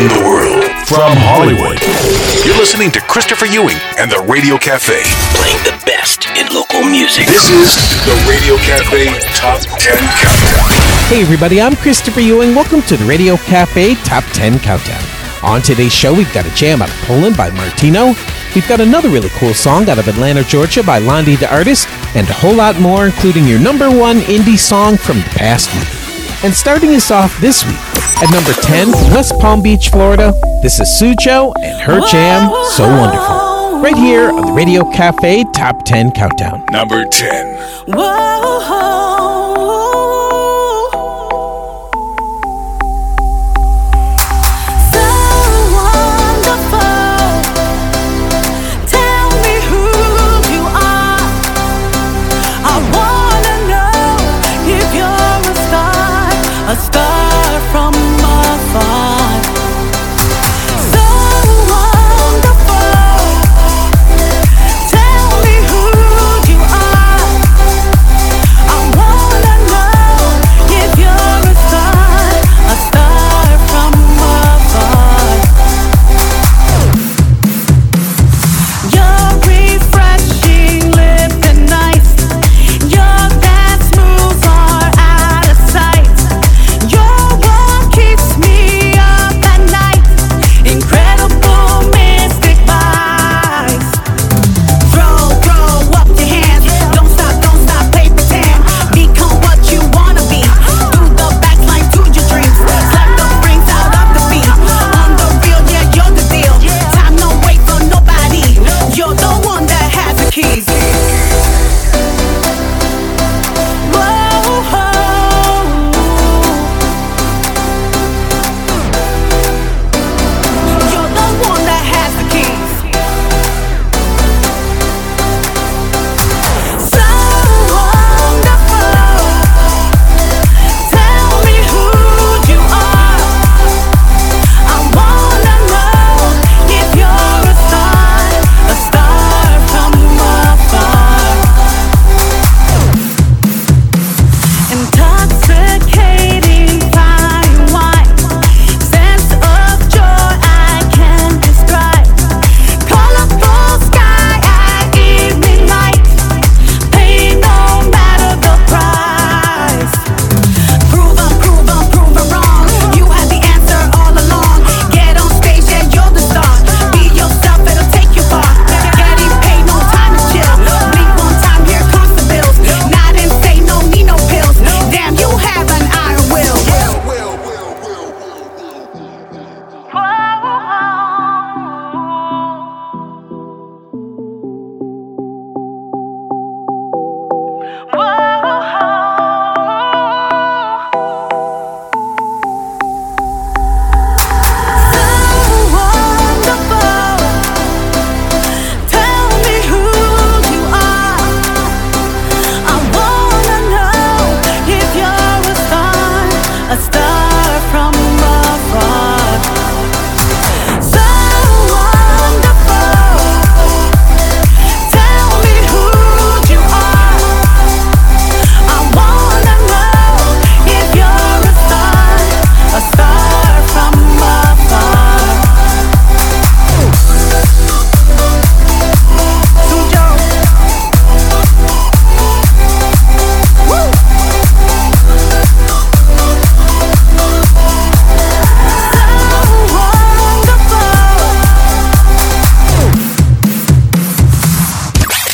around the world. From Hollywood. You're listening to Christopher Ewing and the Radio Cafe. Playing the best in local music. This is the Radio Cafe Top 10 Countdown. Hey everybody, I'm Christopher Ewing. Welcome to the Radio Cafe Top 10 Countdown. On today's show, we've got a jam out of Poland by Martino. We've got another really cool song out of Atlanta, Georgia by Londi the Artist, and a whole lot more, including your number one indie song from the past week. And starting us off this week, at number 10, West Palm Beach, Florida, this is Sucho and her jam, So Wonderful. Right here on the Radio Cafe Top 10 Countdown. Number 10. Whoa.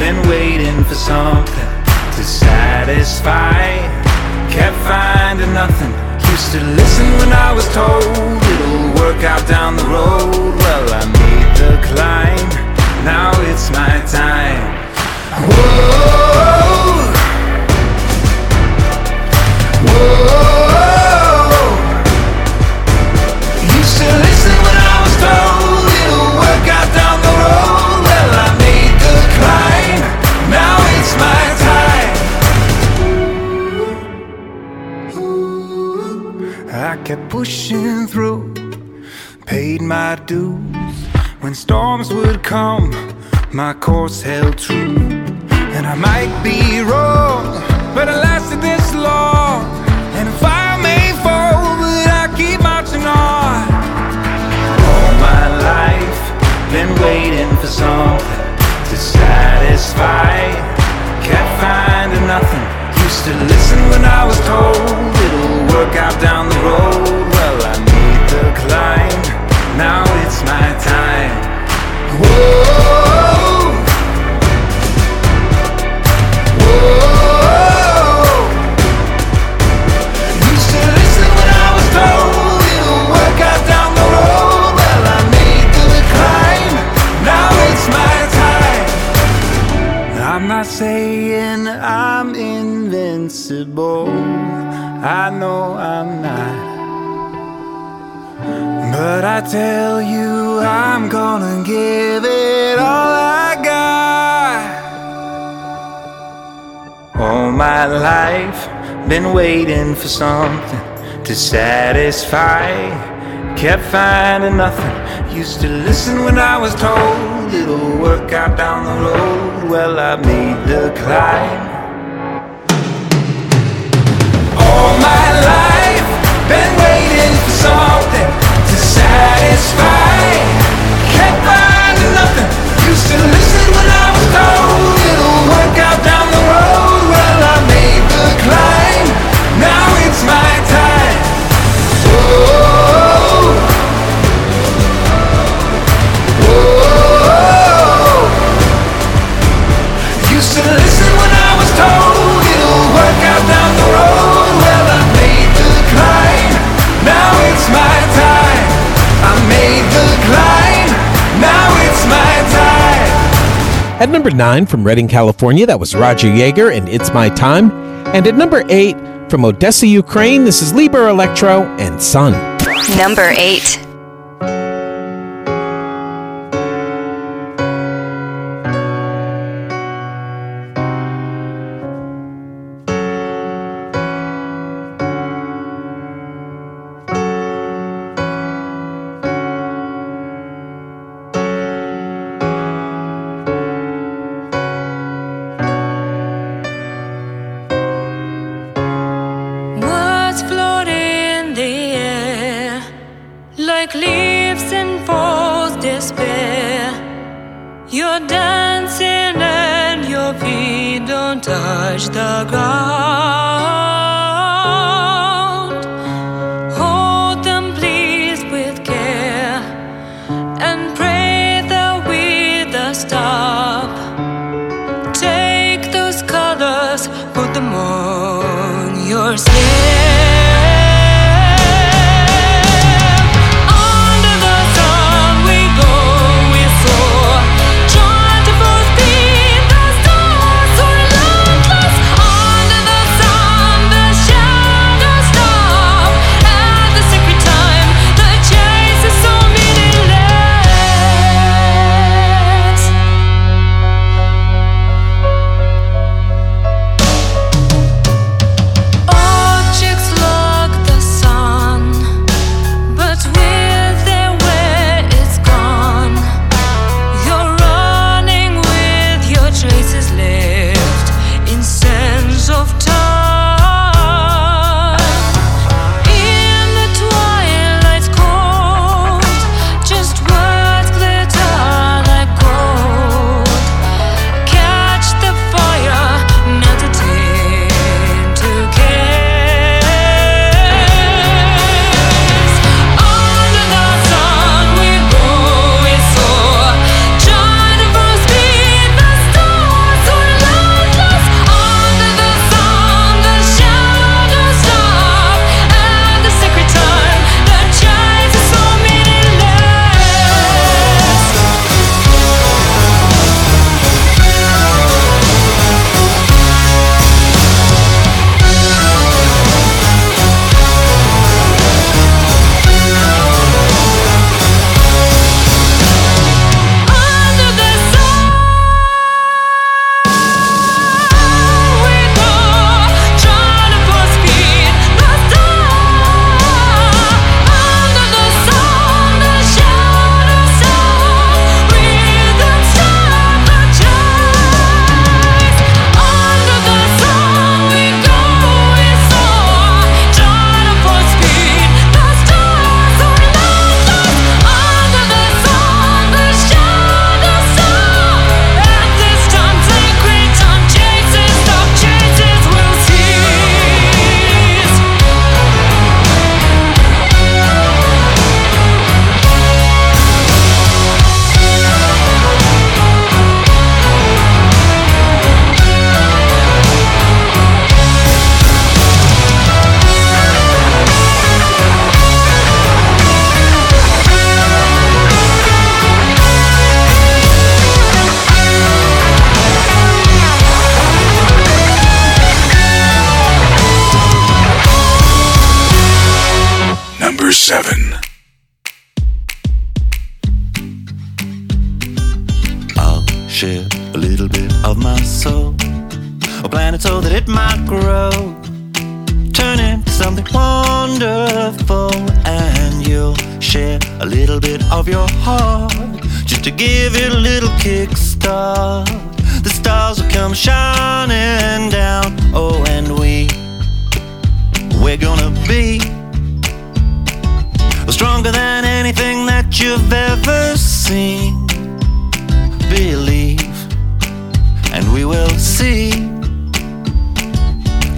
been waiting for something to satisfy. Kept finding nothing. Used to listen when I was told it'll work out down the road. Well, I made the climb. Now it's my time. Whoa. Used kept pushing through, paid my dues. When storms would come, my course held true. And I might be wrong, but I lasted this long. And if I may fall, but I keep marching on. Been waiting for something to satisfy. Kept finding nothing. Used to listen when I was told it'll work out down the road. Well, I made the climb. All my life, been waiting for something to satisfy. Kept finding nothing. Used to listen when I was told it'll work out down the road. At number 9 from Redding, California, that was Roger Yeager and It's My Time. And at number 8 from Odessa, Ukraine, this is Liber Electro and Sun. Number 8. Your. Your heart. Just to give it a little kickstart. The stars will come shining down. Oh, and we, we're gonna be stronger than anything that you've ever seen. Believe, and we will see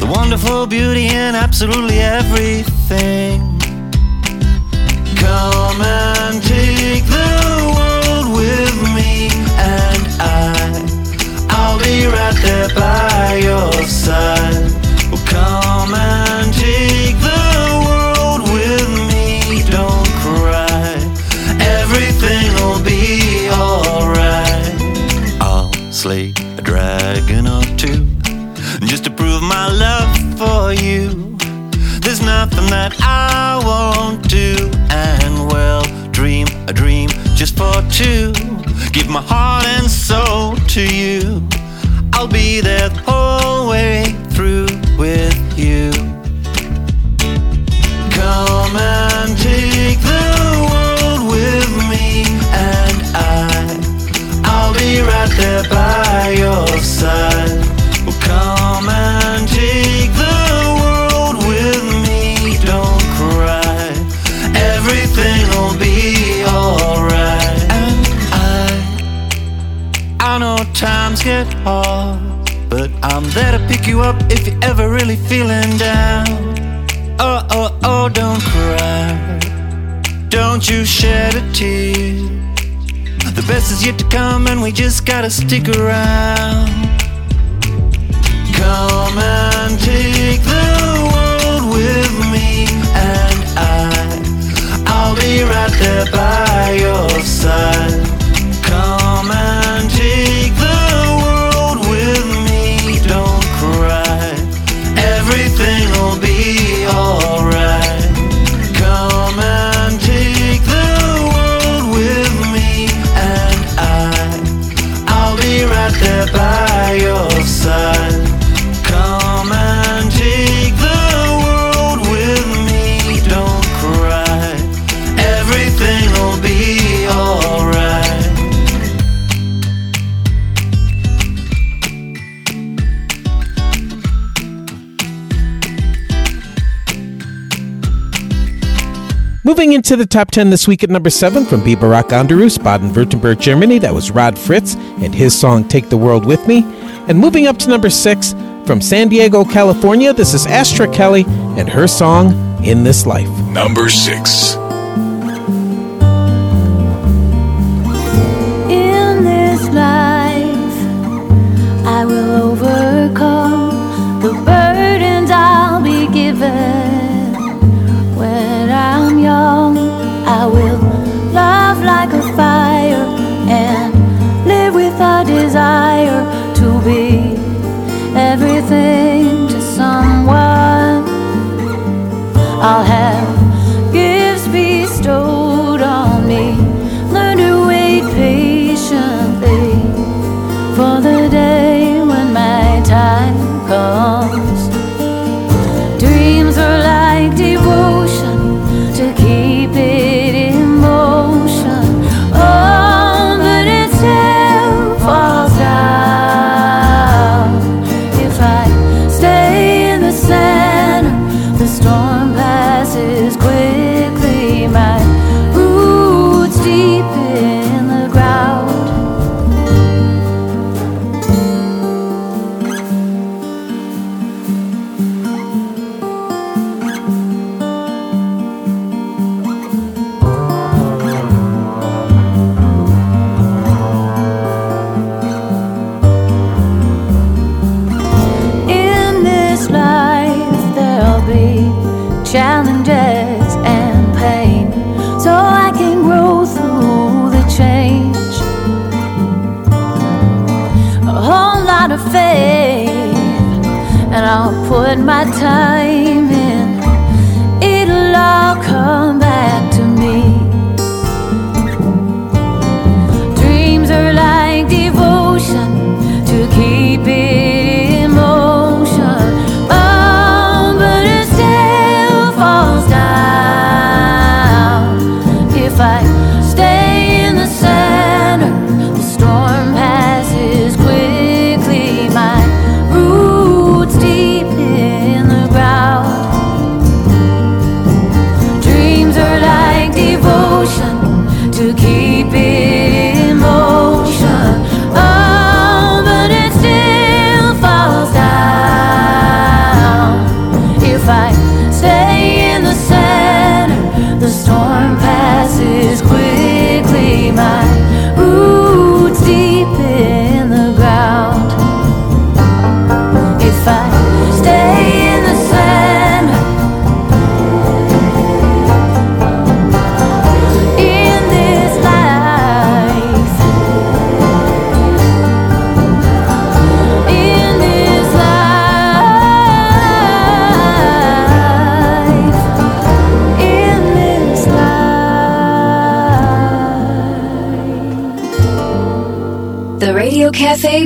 the wonderful beauty in absolutely everything. Come and take the world with me, and I, I'll be right there by your side. Well, come and take the world with me, don't cry. Everything will be alright. I'll slay a dragon or two just to prove my love for you. There's nothing that I a dream just for two. Give my heart and soul to you. I'll be there the whole way through with you. Come and take the world with me, and I, I'll be right there by your side. Well, come times get hard, but I'm there to pick you up if you're ever really feeling down. Oh, oh, oh, don't cry. Don't you shed a tear. The best is yet to come, and we just gotta stick around. Come and take the world with me, and I, I'll be right there by your side. Moving into the top 10 this week at number 7 from Biberach an der Riss, Baden-Württemberg, Germany, that was Rod Fritz and his song Take the World With Me. And moving up to number 6 from San Diego, California, this is Astra Kelly and her song In This Life. Number six. In this life, I will overcome I'll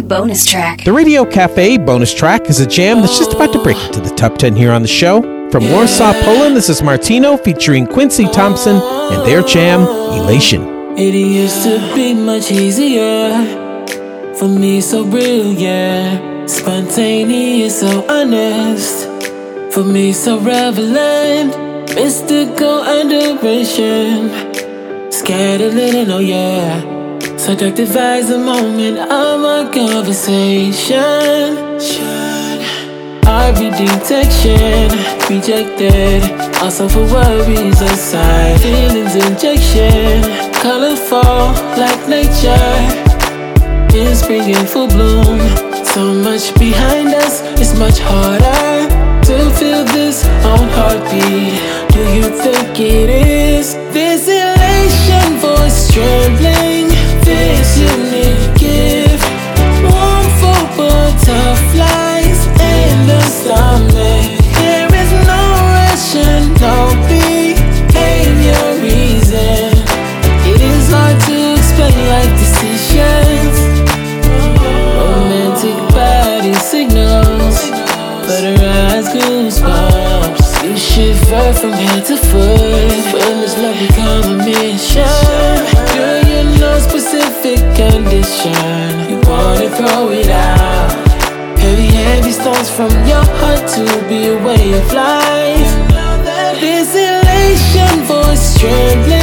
bonus track. The Radio Cafe bonus track is a jam that's just about to break into the top 10 here on the show. From Warsaw, Poland, this is Martino featuring Quincy Thompson and their jam, Elation. It used to be much easier for me, so brilliant, spontaneous, so honest. For me, so relevant, mystical under Scared a little, oh yeah. Seductive as the moment of our conversation. RV detection, rejected. Also for worries aside, feelings injection. Colorful like nature, in spring in full bloom. So much behind us, it's much harder to feel this own heartbeat. Do you think it is? This elation voice trembling, unique gift. Warm for butterflies in the stomach. There is no behavior reason. It is hard to explain like decisions. Romantic body signals, butterized goosebumps. You shiver from head to foot. When this love become a mission? Specific condition. You wanna throw it out. Heavy, heavy stones from your heart to be a way of life. This elation voice trembling,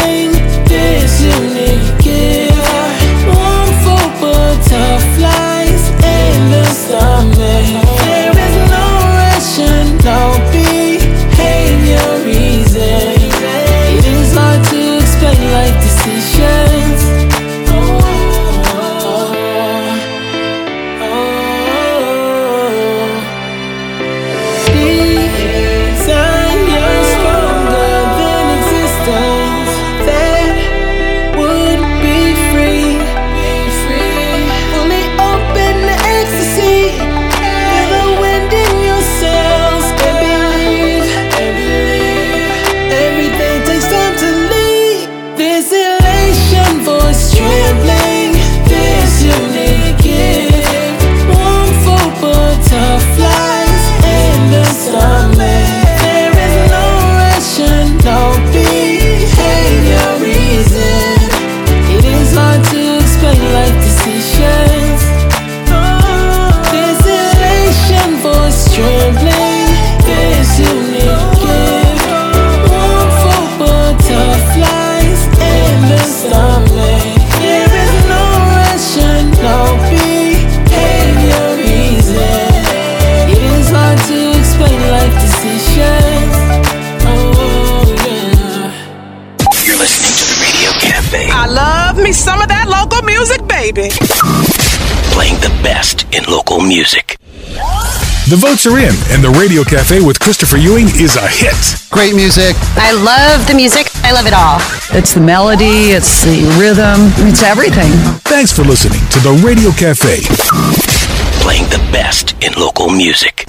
Radio Cafe, I love me some of that local music, baby. playing the best in local music. The votes are in, and the Radio Cafe with Christopher Ewing is a hit. Great music. I love the music. I love it all. It's the melody, it's the rhythm, it's everything. Thanks for listening to the Radio Cafe. Playing the best in local music.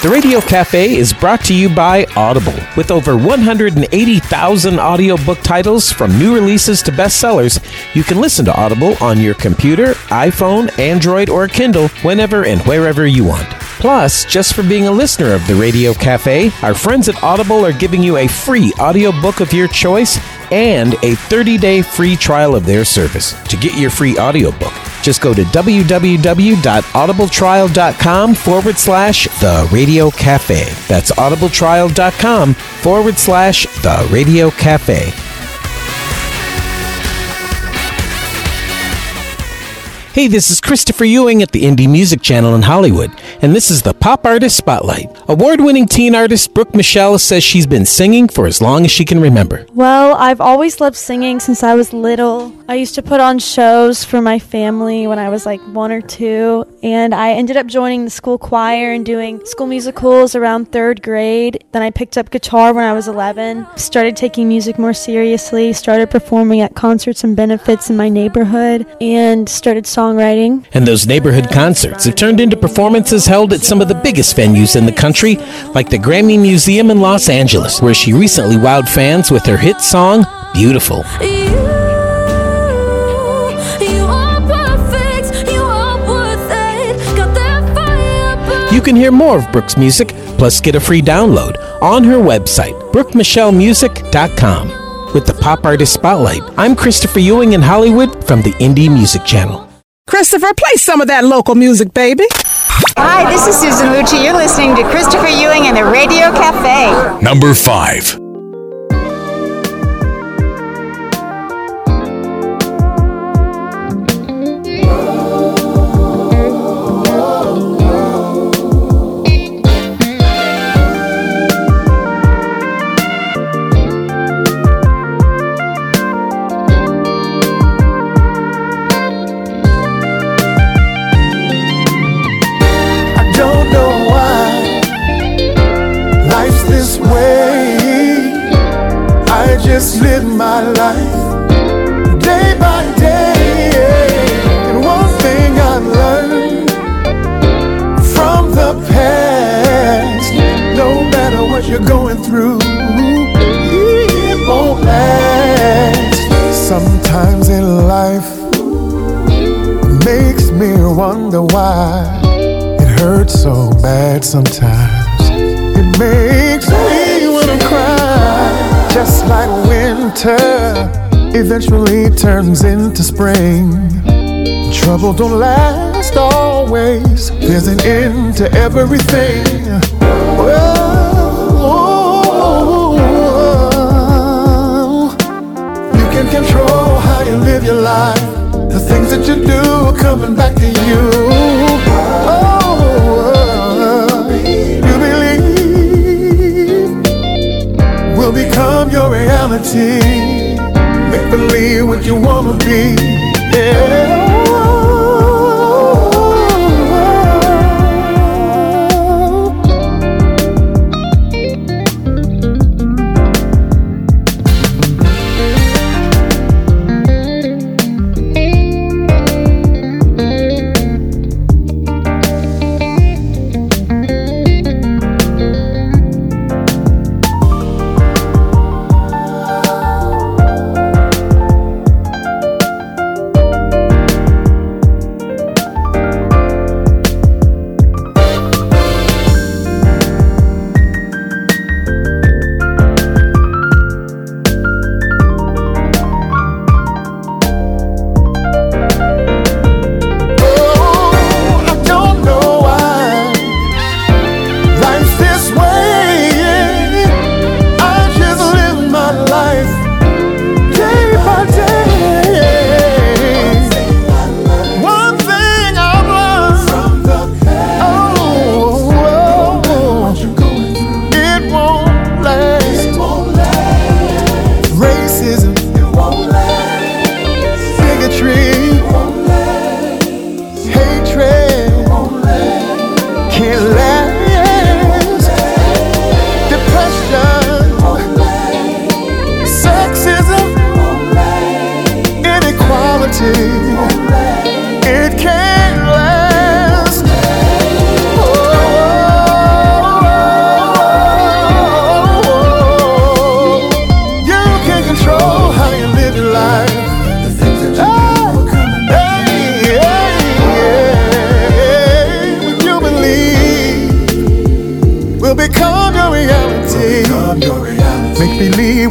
The Radio Cafe is brought to you by Audible. With over 180,000 audiobook titles, from new releases to bestsellers, you can listen to Audible on your computer, iPhone, Android, or Kindle whenever and wherever you want. Plus, just for being a listener of the Radio Cafe, our friends at Audible are giving you a free audiobook of your choice and a 30-day free trial of their service. To get your free audiobook, just go to www.audibletrial.com forward slash the radio cafe. That's audibletrial.com forward slash the radio cafe. Hey, this is Christopher Ewing at the Indie Music Channel in Hollywood, and this is the Pop Artist Spotlight. Award winning teen artist Brooke Michelle says she's been singing for as long as she can remember. Well, I've always loved singing since I was little. I used to put on shows for my family when I was like one or two, and I ended up joining the school choir and doing school musicals around third grade. Then I picked up guitar when I was 11, started taking music more seriously, started performing at concerts and benefits in my neighborhood, and started songwriting. And those neighborhood concerts have turned into performances held at some of the biggest venues in the country, like the Grammy Museum in Los Angeles, where she recently wowed fans with her hit song, Beautiful. You can hear more of Brooke's music, plus get a free download on her website, brookemichellemusic.com. With the Pop Artist Spotlight, I'm Christopher Ewing in Hollywood from the Indie Music Channel. Christopher, play some of that local music, baby. Hi, this is Susan Lucci. You're listening to Christopher Ewing and the Radio Cafe. Number 5. Eventually turns into spring. Trouble don't last always. There's an end to everything. Whoa. You can control how you live your life. The things that you do are coming back to you. Oh, you believe will become your reality. Make believe what you wanna be. Yeah.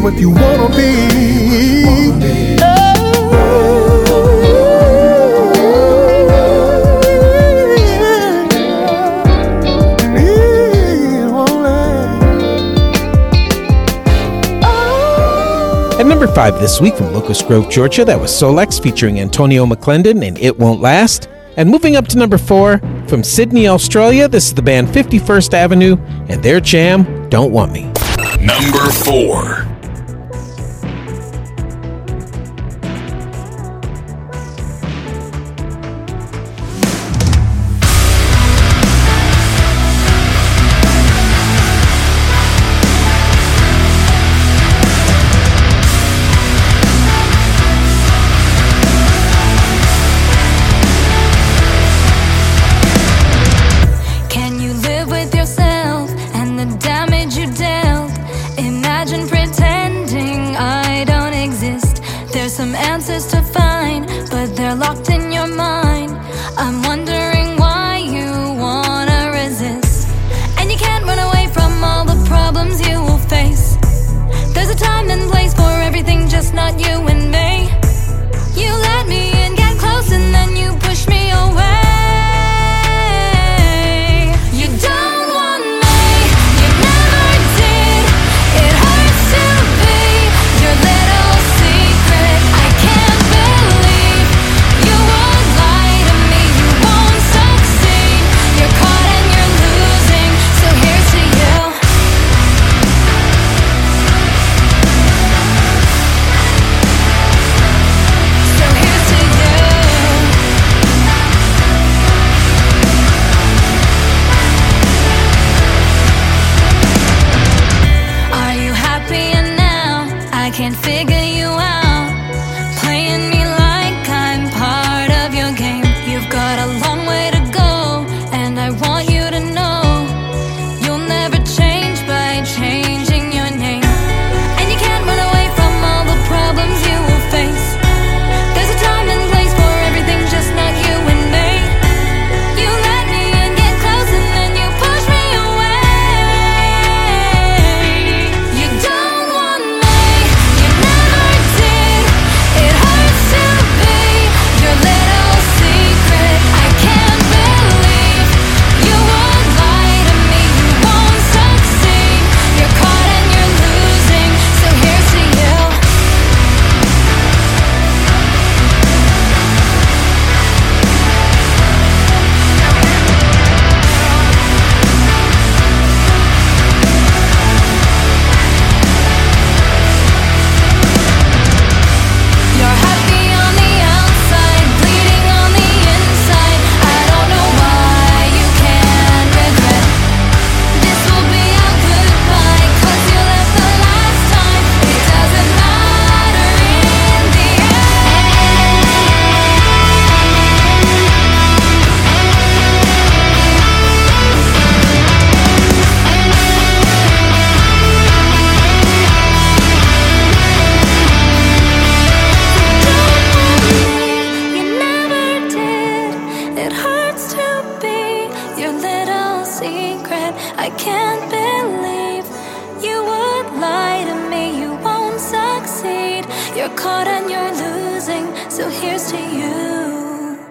What you wanna be. At number five this week from Locust Grove, Georgia, that was Solex featuring Antonio McClendon and It Won't Last. And moving up to number four from Sydney, Australia, this is the band 51st Avenue and their jam, Don't Want Me. Number 4.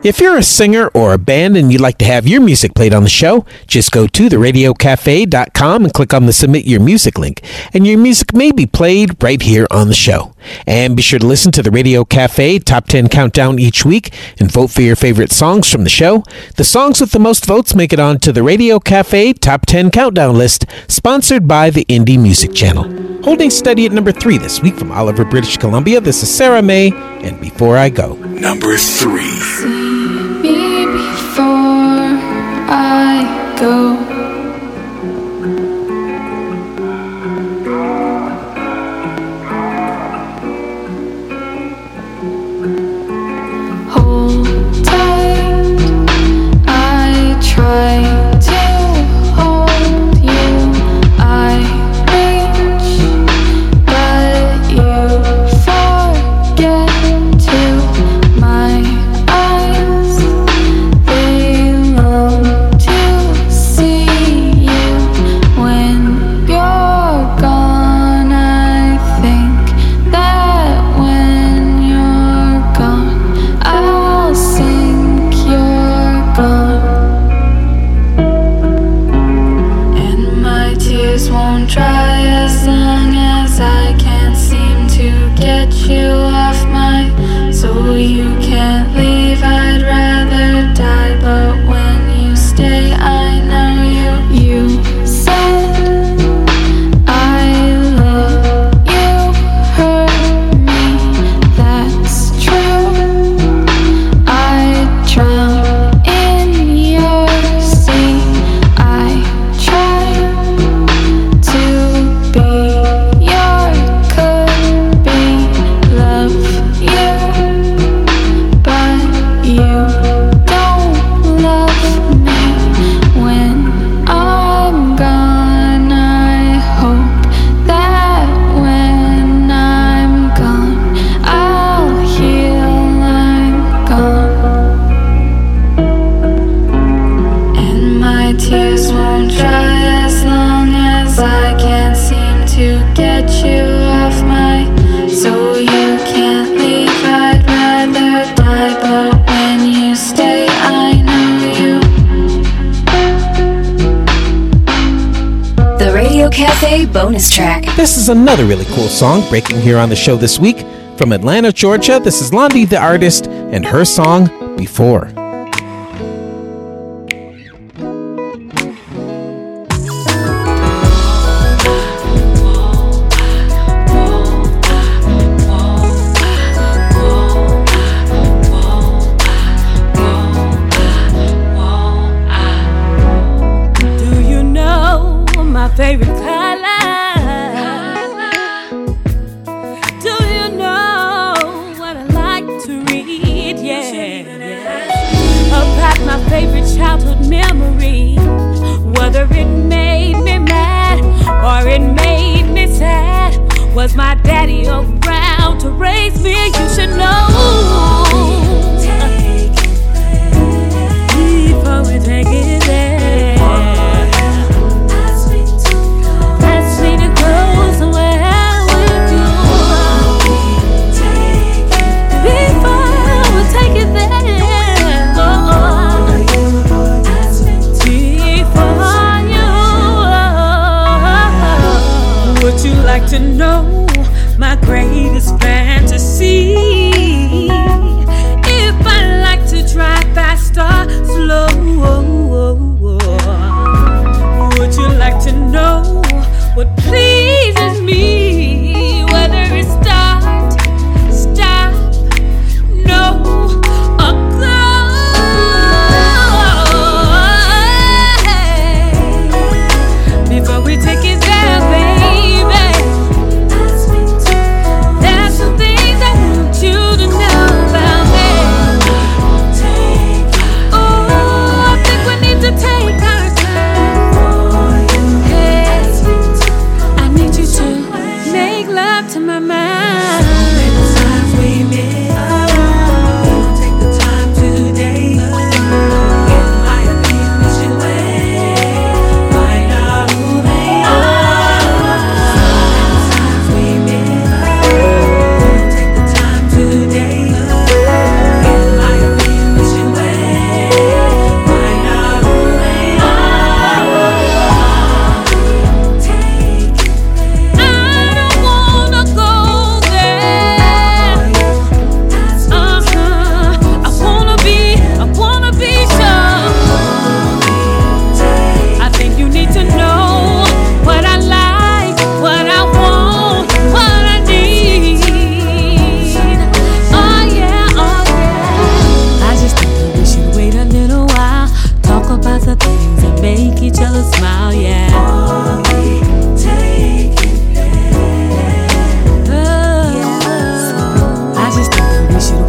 If you're a singer or a band and you'd like to have your music played on the show, just go to theradiocafe.com and click on the Submit Your Music link, and your music may be played right here on the show. And be sure to listen to the Radio Cafe Top 10 Countdown each week and vote for your favorite songs from the show. The songs with the most votes make it onto the Radio Cafe Top 10 Countdown list, sponsored by the Indie Music Channel. Holding steady at number three this week from Oliver, British Columbia, this is Sarah May and Before I Go. Number three. See me before I go. time. is another really cool song breaking here on the show this week. From Atlanta, Georgia, this is Londi the artist and her song, Before.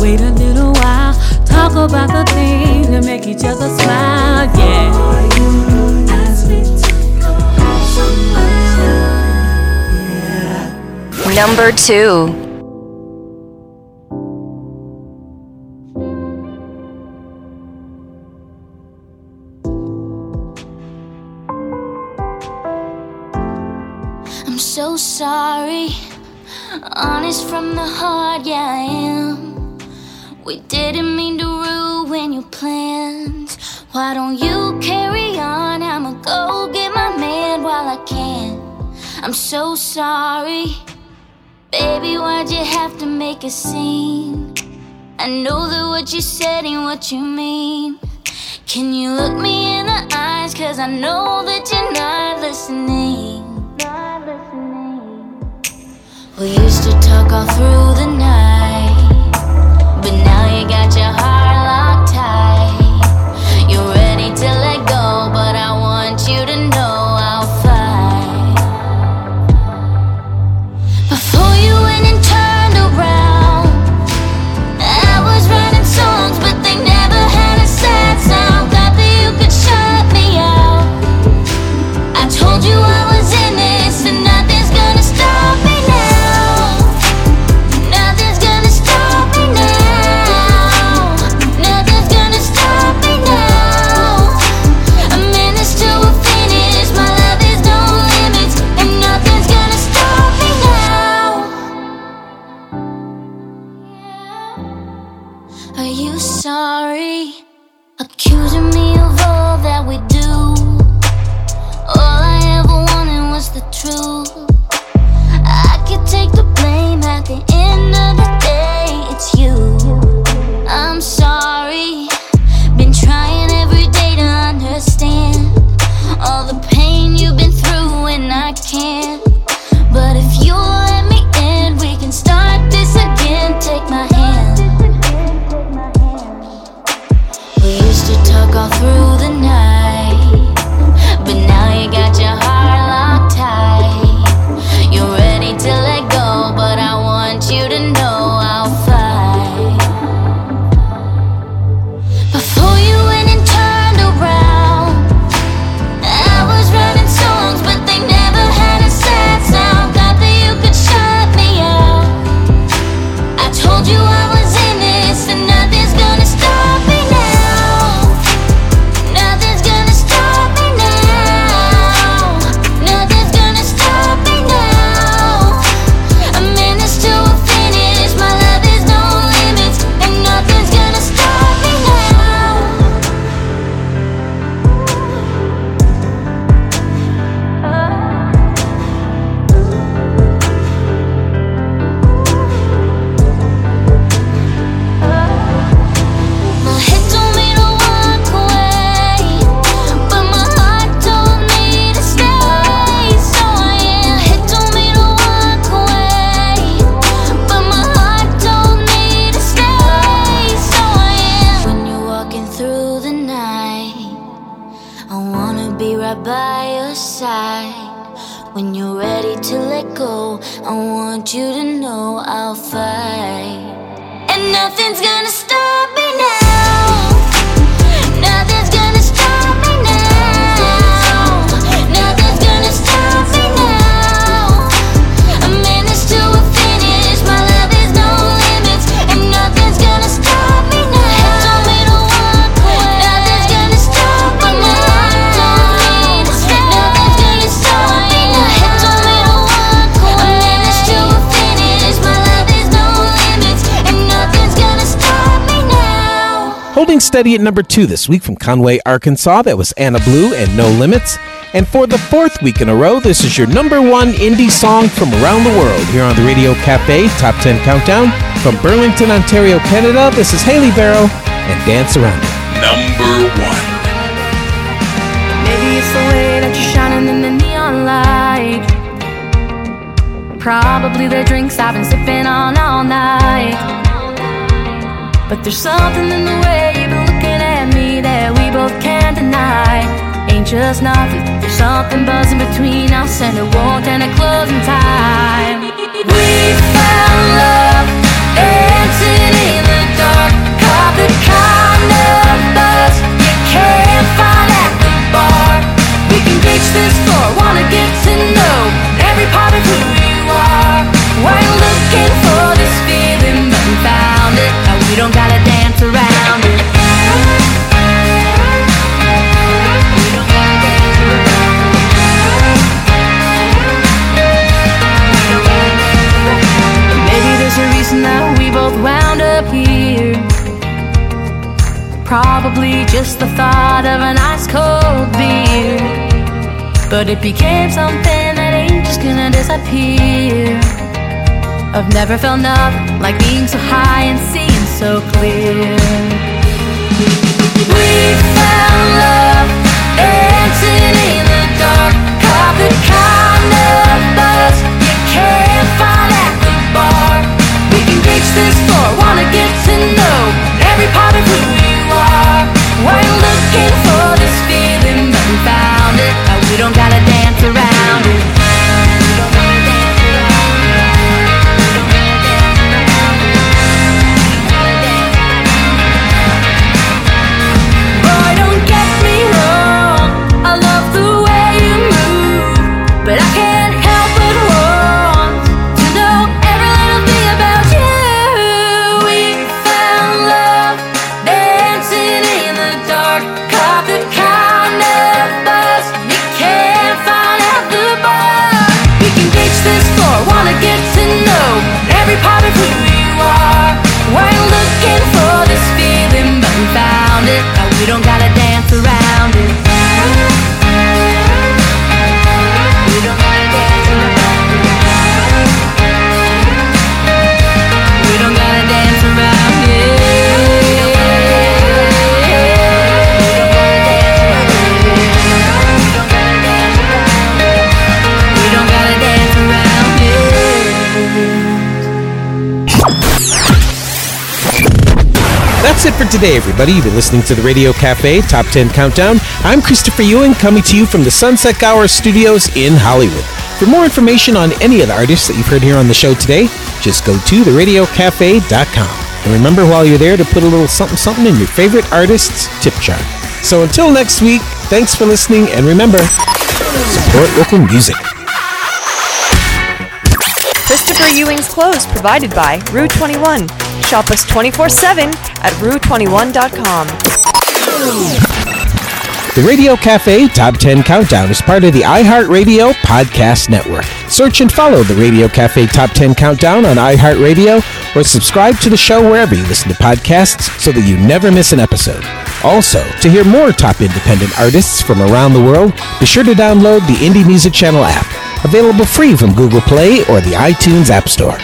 Wait a little while, talk about the things that make each other smile. Yeah. Number two. I'm so sorry, honest from the heart. We didn't mean to ruin your plans. Why don't you carry on? I'ma go get my man while I can. I'm so sorry. Baby, why'd you have to make a scene? I know that what you said ain't what you mean. Can you look me in the eyes? Cause I know that you're not listening. Not listening. We used to talk all through the night but now you got your heart locked tight. You're ready to let go. Holding steady at number two this week from Conway, Arkansas, that was Anna Blue and No Limits. And for the fourth week in a row, this is your number one indie song from around the world here on the Radio Cafe Top 10 Countdown. From Burlington, Ontario, Canada, this is Haley Barrow and Dance Around It. Number one. Maybe it's the way that you're shining in the neon light. Probably the drinks I've been sipping on all night. But there's something in the way Just nothing. There's something buzzing between us, and it won't end at closing time. We found love dancing in the dark. Caught the kind of buzz you can't find at the bar. We can reach this floor, wanna get to know every part of who you are. We're looking Probably just the thought of an ice cold beer. But it became something that ain't just gonna disappear. I've never felt nothing like being so high and seeing so clear. We found love dancing in the dark. Caught the kind of buzz you can't find at the bar. We can reach this floor, wanna get to know every part today, everybody. You've been listening to the Radio Cafe Top 10 Countdown. I'm Christopher Ewing, coming to you from the Sunset Gower Studios in Hollywood. For more information on any of the artists that you've heard here on the show today, just go to theradiocafe.com. And remember while you're there to put a little something something in your favorite artist's tip jar. So until next week, thanks for listening, and remember, support local music. Christopher Ewing's clothes provided by Rue 21. Shop us 24 7 at rue21.com. The Radio Cafe Top 10 Countdown is part of the iHeartRadio Podcast Network. Search and follow the Radio Cafe Top 10 Countdown on iHeartRadio or subscribe to the show wherever you listen to podcasts so that you never miss an episode. Also, to hear more top independent artists from around the world, be sure to download the Indie Music Channel app, available free from Google Play or the iTunes App Store.